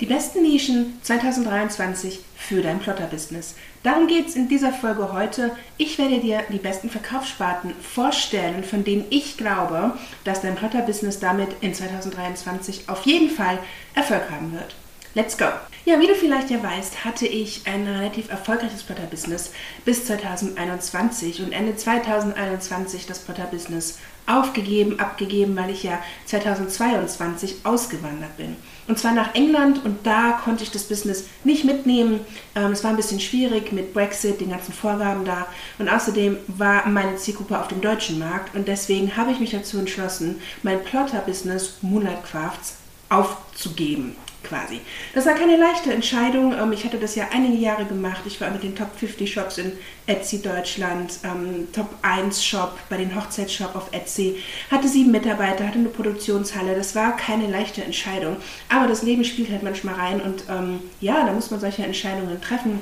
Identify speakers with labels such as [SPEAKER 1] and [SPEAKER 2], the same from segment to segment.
[SPEAKER 1] Die besten Nischen 2023 für dein Plotter-Business. Darum geht es in dieser Folge heute. Ich werde dir die besten Verkaufssparten vorstellen, von denen ich glaube, dass dein Plotter-Business damit in 2023 auf jeden Fall Erfolg haben wird. Let's go! Ja, wie du vielleicht ja weißt, hatte ich ein relativ erfolgreiches Plotter-Business bis 2021 und Ende 2021 das Plotter-Business aufgegeben, abgegeben, weil ich ja 2022 ausgewandert bin. Und zwar nach England und da konnte ich das Business nicht mitnehmen. Ähm, es war ein bisschen schwierig mit Brexit, den ganzen Vorgaben da. Und außerdem war meine Zielgruppe auf dem deutschen Markt und deswegen habe ich mich dazu entschlossen, mein Plotter-Business Moonlight Crafts aufzugeben quasi. Das war keine leichte Entscheidung. Ähm, ich hatte das ja einige Jahre gemacht. Ich war mit den Top 50 Shops in Etsy Deutschland, ähm, Top 1 Shop bei den Hochzeitsshop auf Etsy, hatte sieben Mitarbeiter, hatte eine Produktionshalle. Das war keine leichte Entscheidung. Aber das Leben spielt halt manchmal rein und ähm, ja, da muss man solche Entscheidungen treffen.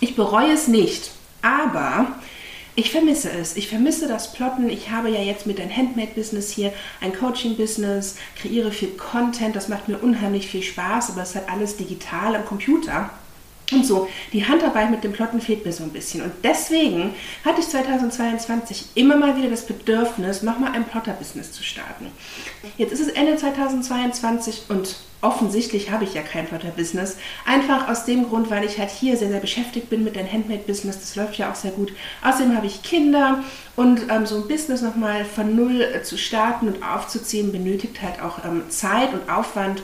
[SPEAKER 1] Ich bereue es nicht. Aber ich vermisse es. Ich vermisse das Plotten. Ich habe ja jetzt mit ein Handmade-Business hier, ein Coaching-Business, kreiere viel Content. Das macht mir unheimlich viel Spaß, aber es hat alles digital am Computer. Und so, die Handarbeit mit dem Plotten fehlt mir so ein bisschen. Und deswegen hatte ich 2022 immer mal wieder das Bedürfnis, nochmal ein Plotter-Business zu starten. Jetzt ist es Ende 2022 und offensichtlich habe ich ja kein Plotter-Business. Einfach aus dem Grund, weil ich halt hier sehr, sehr beschäftigt bin mit dem Handmade-Business. Das läuft ja auch sehr gut. Außerdem habe ich Kinder und ähm, so ein Business nochmal von Null äh, zu starten und aufzuziehen, benötigt halt auch ähm, Zeit und Aufwand.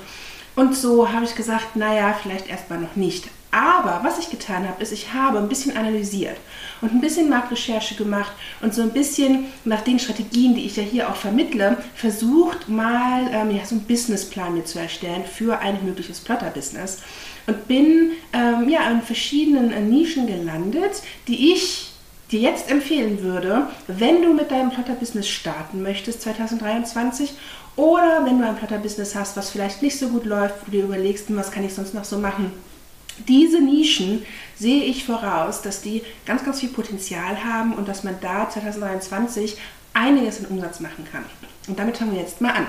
[SPEAKER 1] Und so habe ich gesagt, naja, vielleicht erstmal noch nicht. Aber was ich getan habe, ist, ich habe ein bisschen analysiert und ein bisschen Marktrecherche gemacht und so ein bisschen nach den Strategien, die ich ja hier auch vermittle, versucht mal ähm, ja, so einen Businessplan mir zu erstellen für ein mögliches Plotter-Business. Und bin ähm, ja an verschiedenen äh, Nischen gelandet, die ich dir jetzt empfehlen würde, wenn du mit deinem Plotter-Business starten möchtest 2023 oder wenn du ein Plotter-Business hast, was vielleicht nicht so gut läuft, wo du dir überlegst, was kann ich sonst noch so machen diese Nischen sehe ich voraus, dass die ganz, ganz viel Potenzial haben und dass man da 2023 einiges in Umsatz machen kann. Und damit fangen wir jetzt mal an.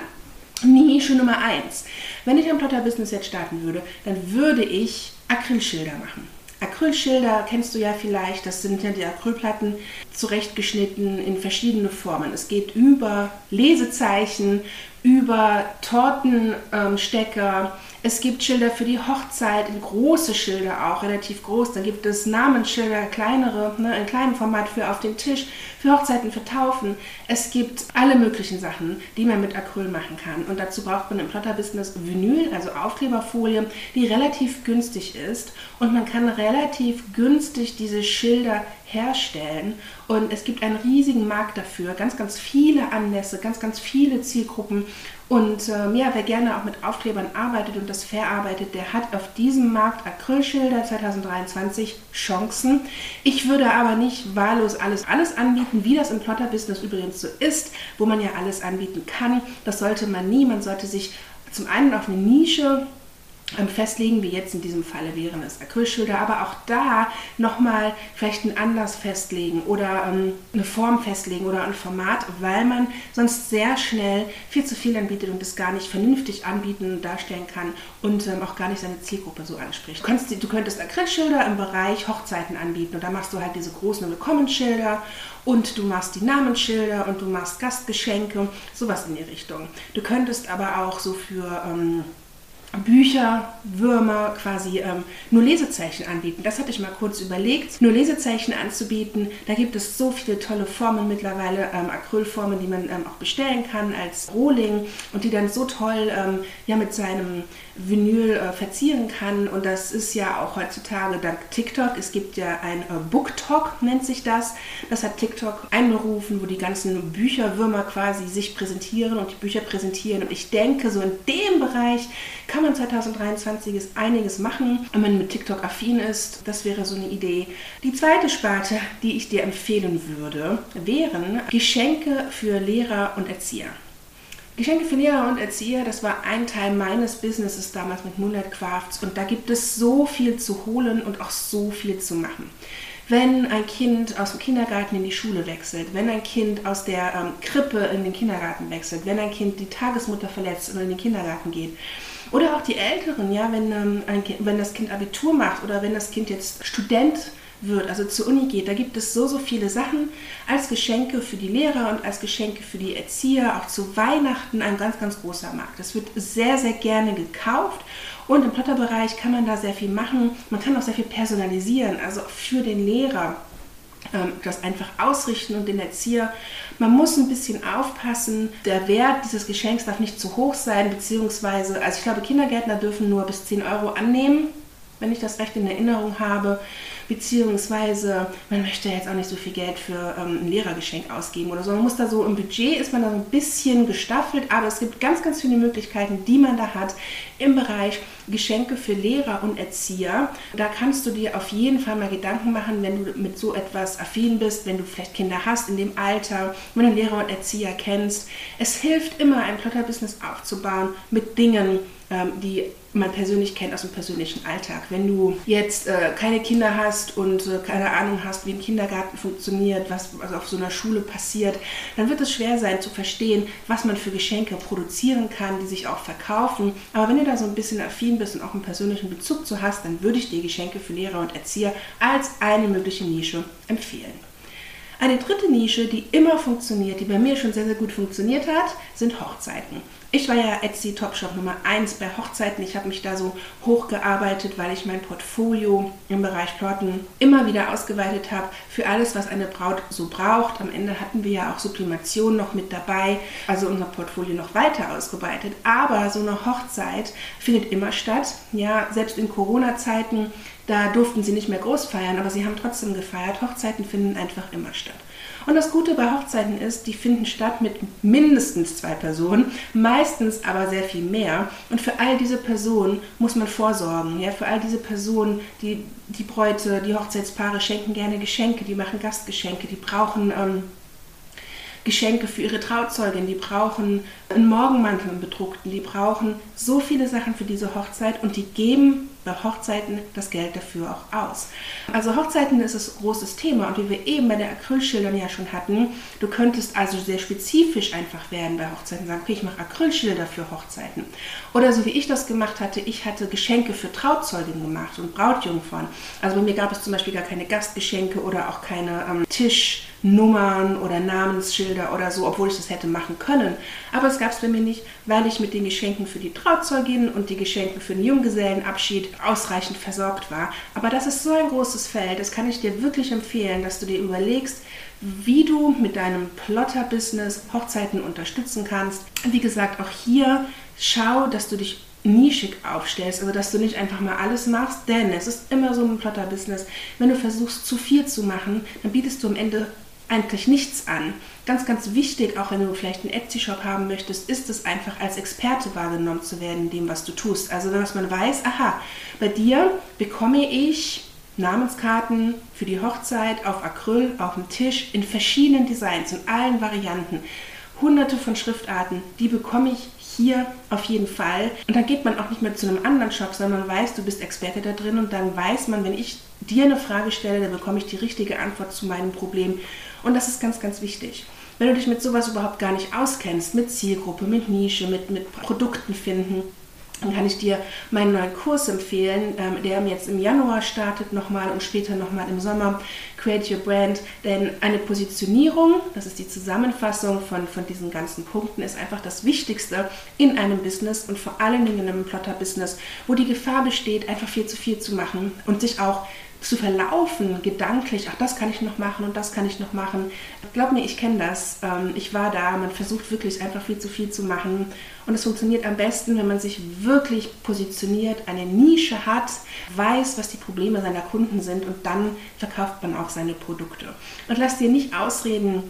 [SPEAKER 1] Nische Nummer 1. Wenn ich ein Plotter-Business jetzt starten würde, dann würde ich Acrylschilder machen. Acrylschilder kennst du ja vielleicht, das sind ja die Acrylplatten zurechtgeschnitten in verschiedene Formen. Es geht über Lesezeichen, über Tortenstecker, ähm, es gibt Schilder für die Hochzeit, große Schilder auch, relativ groß. Dann gibt es Namensschilder, kleinere, ne, in kleinem Format für auf den Tisch, für Hochzeiten, für Taufen. Es gibt alle möglichen Sachen, die man mit Acryl machen kann. Und dazu braucht man im Plotter-Business Vinyl, also Aufkleberfolie, die relativ günstig ist. Und man kann relativ günstig diese Schilder herstellen. Und es gibt einen riesigen Markt dafür, ganz, ganz viele Anlässe, ganz, ganz viele Zielgruppen. Und ähm, ja, wer gerne auch mit Aufklebern arbeitet und das verarbeitet, der hat auf diesem Markt Acrylschilder 2023 Chancen. Ich würde aber nicht wahllos alles, alles anbieten, wie das im Plotter-Business übrigens so ist, wo man ja alles anbieten kann. Das sollte man nie. Man sollte sich zum einen auf eine Nische festlegen, wie jetzt in diesem Falle wären es Acrylschilder, aber auch da nochmal vielleicht einen Anlass festlegen oder ähm, eine Form festlegen oder ein Format, weil man sonst sehr schnell viel zu viel anbietet und es gar nicht vernünftig anbieten und darstellen kann und ähm, auch gar nicht seine Zielgruppe so anspricht. Du, kannst, du könntest Acrylschilder im Bereich Hochzeiten anbieten und da machst du halt diese großen Willkommensschilder und du machst die Namensschilder und du machst Gastgeschenke, sowas in die Richtung. Du könntest aber auch so für ähm, Bücher, Würmer quasi ähm, nur Lesezeichen anbieten. Das hatte ich mal kurz überlegt, nur Lesezeichen anzubieten. Da gibt es so viele tolle Formen mittlerweile, ähm, Acrylformen, die man ähm, auch bestellen kann als Rohling und die dann so toll ähm, ja, mit seinem Vinyl äh, verzieren kann. Und das ist ja auch heutzutage dank TikTok. Es gibt ja ein äh, BookTok, nennt sich das. Das hat TikTok einberufen, wo die ganzen Bücherwürmer quasi sich präsentieren und die Bücher präsentieren. Und ich denke, so in dem Bereich kann man 2023 einiges machen, wenn man mit TikTok affin ist. Das wäre so eine Idee. Die zweite Sparte, die ich dir empfehlen würde, wären Geschenke für Lehrer und Erzieher. Geschenke für Lehrer und Erzieher, das war ein Teil meines Businesses damals mit Moonlight Crafts und da gibt es so viel zu holen und auch so viel zu machen. Wenn ein Kind aus dem Kindergarten in die Schule wechselt, wenn ein Kind aus der ähm, Krippe in den Kindergarten wechselt, wenn ein Kind die Tagesmutter verletzt und in den Kindergarten geht. Oder auch die Älteren, ja, wenn, ähm, ein wenn das Kind Abitur macht oder wenn das Kind jetzt Student wird, also zur Uni geht, da gibt es so, so viele Sachen als Geschenke für die Lehrer und als Geschenke für die Erzieher, auch zu Weihnachten ein ganz, ganz großer Markt. Das wird sehr, sehr gerne gekauft und im Plotterbereich kann man da sehr viel machen. Man kann auch sehr viel personalisieren, also für den Lehrer ähm, das einfach ausrichten und den Erzieher. Man muss ein bisschen aufpassen. Der Wert dieses Geschenks darf nicht zu hoch sein, beziehungsweise, also ich glaube, Kindergärtner dürfen nur bis 10 Euro annehmen, wenn ich das recht in Erinnerung habe beziehungsweise man möchte jetzt auch nicht so viel Geld für ähm, ein Lehrergeschenk ausgeben oder so. Man muss da so im Budget ist man da so ein bisschen gestaffelt, aber es gibt ganz, ganz viele Möglichkeiten, die man da hat im Bereich Geschenke für Lehrer und Erzieher. Da kannst du dir auf jeden Fall mal Gedanken machen, wenn du mit so etwas affin bist, wenn du vielleicht Kinder hast in dem Alter, wenn du Lehrer und Erzieher kennst. Es hilft immer, ein Plotterbusiness aufzubauen mit Dingen, die man persönlich kennt aus dem persönlichen Alltag. Wenn du jetzt äh, keine Kinder hast und äh, keine Ahnung hast, wie ein Kindergarten funktioniert, was also auf so einer Schule passiert, dann wird es schwer sein zu verstehen, was man für Geschenke produzieren kann, die sich auch verkaufen. Aber wenn du da so ein bisschen affin bist und auch einen persönlichen Bezug zu hast, dann würde ich dir Geschenke für Lehrer und Erzieher als eine mögliche Nische empfehlen. Eine dritte Nische, die immer funktioniert, die bei mir schon sehr, sehr gut funktioniert hat, sind Hochzeiten. Ich war ja Etsy Topshop Nummer 1 bei Hochzeiten. Ich habe mich da so hochgearbeitet, weil ich mein Portfolio im Bereich Plotten immer wieder ausgeweitet habe für alles, was eine Braut so braucht. Am Ende hatten wir ja auch Sublimation noch mit dabei, also unser Portfolio noch weiter ausgeweitet. Aber so eine Hochzeit findet immer statt. Ja, selbst in Corona-Zeiten, da durften sie nicht mehr groß feiern, aber sie haben trotzdem gefeiert. Hochzeiten finden einfach immer statt. Und das Gute bei Hochzeiten ist, die finden statt mit mindestens zwei Personen, meistens aber sehr viel mehr. Und für all diese Personen muss man vorsorgen. Ja? Für all diese Personen, die, die Bräute, die Hochzeitspaare schenken gerne Geschenke, die machen Gastgeschenke, die brauchen ähm, Geschenke für ihre Trauzeugin, die brauchen einen Morgenmantel, einen bedruckten, die brauchen so viele Sachen für diese Hochzeit und die geben bei Hochzeiten das Geld dafür auch aus. Also Hochzeiten ist ein großes Thema und wie wir eben bei den Acrylschildern ja schon hatten, du könntest also sehr spezifisch einfach werden bei Hochzeiten, sagen, okay, ich mache Acrylschilder für Hochzeiten. Oder so wie ich das gemacht hatte, ich hatte Geschenke für Trauzeuginnen gemacht und Brautjungfern. Also bei mir gab es zum Beispiel gar keine Gastgeschenke oder auch keine ähm, Tischnummern oder Namensschilder oder so, obwohl ich das hätte machen können. Aber es gab es bei mir nicht, weil ich mit den Geschenken für die Trauzeuginnen und die Geschenke für den Junggesellenabschied ausreichend versorgt war. Aber das ist so ein großes Feld, das kann ich dir wirklich empfehlen, dass du dir überlegst, wie du mit deinem Plotter-Business Hochzeiten unterstützen kannst. Wie gesagt, auch hier schau, dass du dich nischig aufstellst, also dass du nicht einfach mal alles machst, denn es ist immer so ein Plotter-Business. Wenn du versuchst, zu viel zu machen, dann bietest du am Ende eigentlich nichts an. Ganz, ganz wichtig, auch wenn du vielleicht einen Etsy-Shop haben möchtest, ist es einfach als Experte wahrgenommen zu werden in dem, was du tust. Also, dass man weiß, aha, bei dir bekomme ich Namenskarten für die Hochzeit auf Acryl, auf dem Tisch, in verschiedenen Designs, in allen Varianten. Hunderte von Schriftarten, die bekomme ich hier auf jeden Fall. Und dann geht man auch nicht mehr zu einem anderen Shop, sondern man weiß, du bist Experte da drin und dann weiß man, wenn ich dir eine Frage stelle, dann bekomme ich die richtige Antwort zu meinem Problem. Und das ist ganz, ganz wichtig. Wenn du dich mit sowas überhaupt gar nicht auskennst, mit Zielgruppe, mit Nische, mit, mit Produkten finden, dann kann ich dir meinen neuen Kurs empfehlen, ähm, der jetzt im Januar startet nochmal und später nochmal im Sommer. Create Your Brand. Denn eine Positionierung, das ist die Zusammenfassung von, von diesen ganzen Punkten, ist einfach das Wichtigste in einem Business und vor allen Dingen in einem Plotter-Business, wo die Gefahr besteht, einfach viel zu viel zu machen und sich auch zu verlaufen, gedanklich, ach, das kann ich noch machen und das kann ich noch machen. Glaub mir, ich kenne das. Ähm, ich war da, man versucht wirklich einfach viel zu viel zu machen. Und es funktioniert am besten, wenn man sich wirklich positioniert, eine Nische hat, weiß, was die Probleme seiner Kunden sind und dann verkauft man auch seine Produkte. Und lass dir nicht ausreden,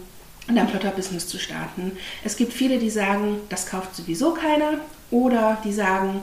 [SPEAKER 1] dein Plotter-Business zu starten. Es gibt viele, die sagen, das kauft sowieso keiner oder die sagen,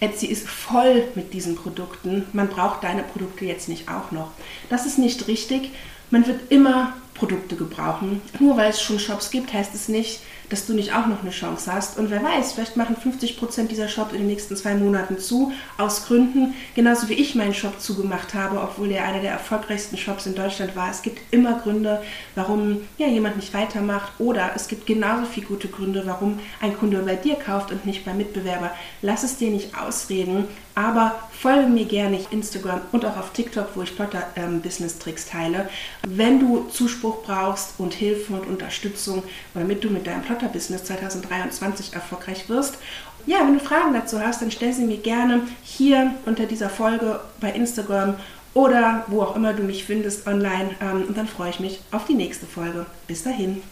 [SPEAKER 1] Etsy ist voll mit diesen Produkten. Man braucht deine Produkte jetzt nicht auch noch. Das ist nicht richtig. Man wird immer Produkte gebrauchen. Nur weil es schon Shops gibt, heißt es nicht, dass du nicht auch noch eine Chance hast. Und wer weiß, vielleicht machen 50% dieser Shops in den nächsten zwei Monaten zu, aus Gründen, genauso wie ich meinen Shop zugemacht habe, obwohl er einer der erfolgreichsten Shops in Deutschland war. Es gibt immer Gründe, warum ja, jemand nicht weitermacht oder es gibt genauso viele gute Gründe, warum ein Kunde bei dir kauft und nicht beim Mitbewerber. Lass es dir nicht ausreden, aber folge mir gerne auf Instagram und auch auf TikTok, wo ich Plotter-Business-Tricks ähm, teile. Wenn du Zuspruch brauchst und Hilfe und Unterstützung, damit du mit deinem Plotter-Business 2023 erfolgreich wirst. Ja, wenn du Fragen dazu hast, dann stell sie mir gerne hier unter dieser Folge bei Instagram oder wo auch immer du mich findest online. Ähm, und dann freue ich mich auf die nächste Folge. Bis dahin.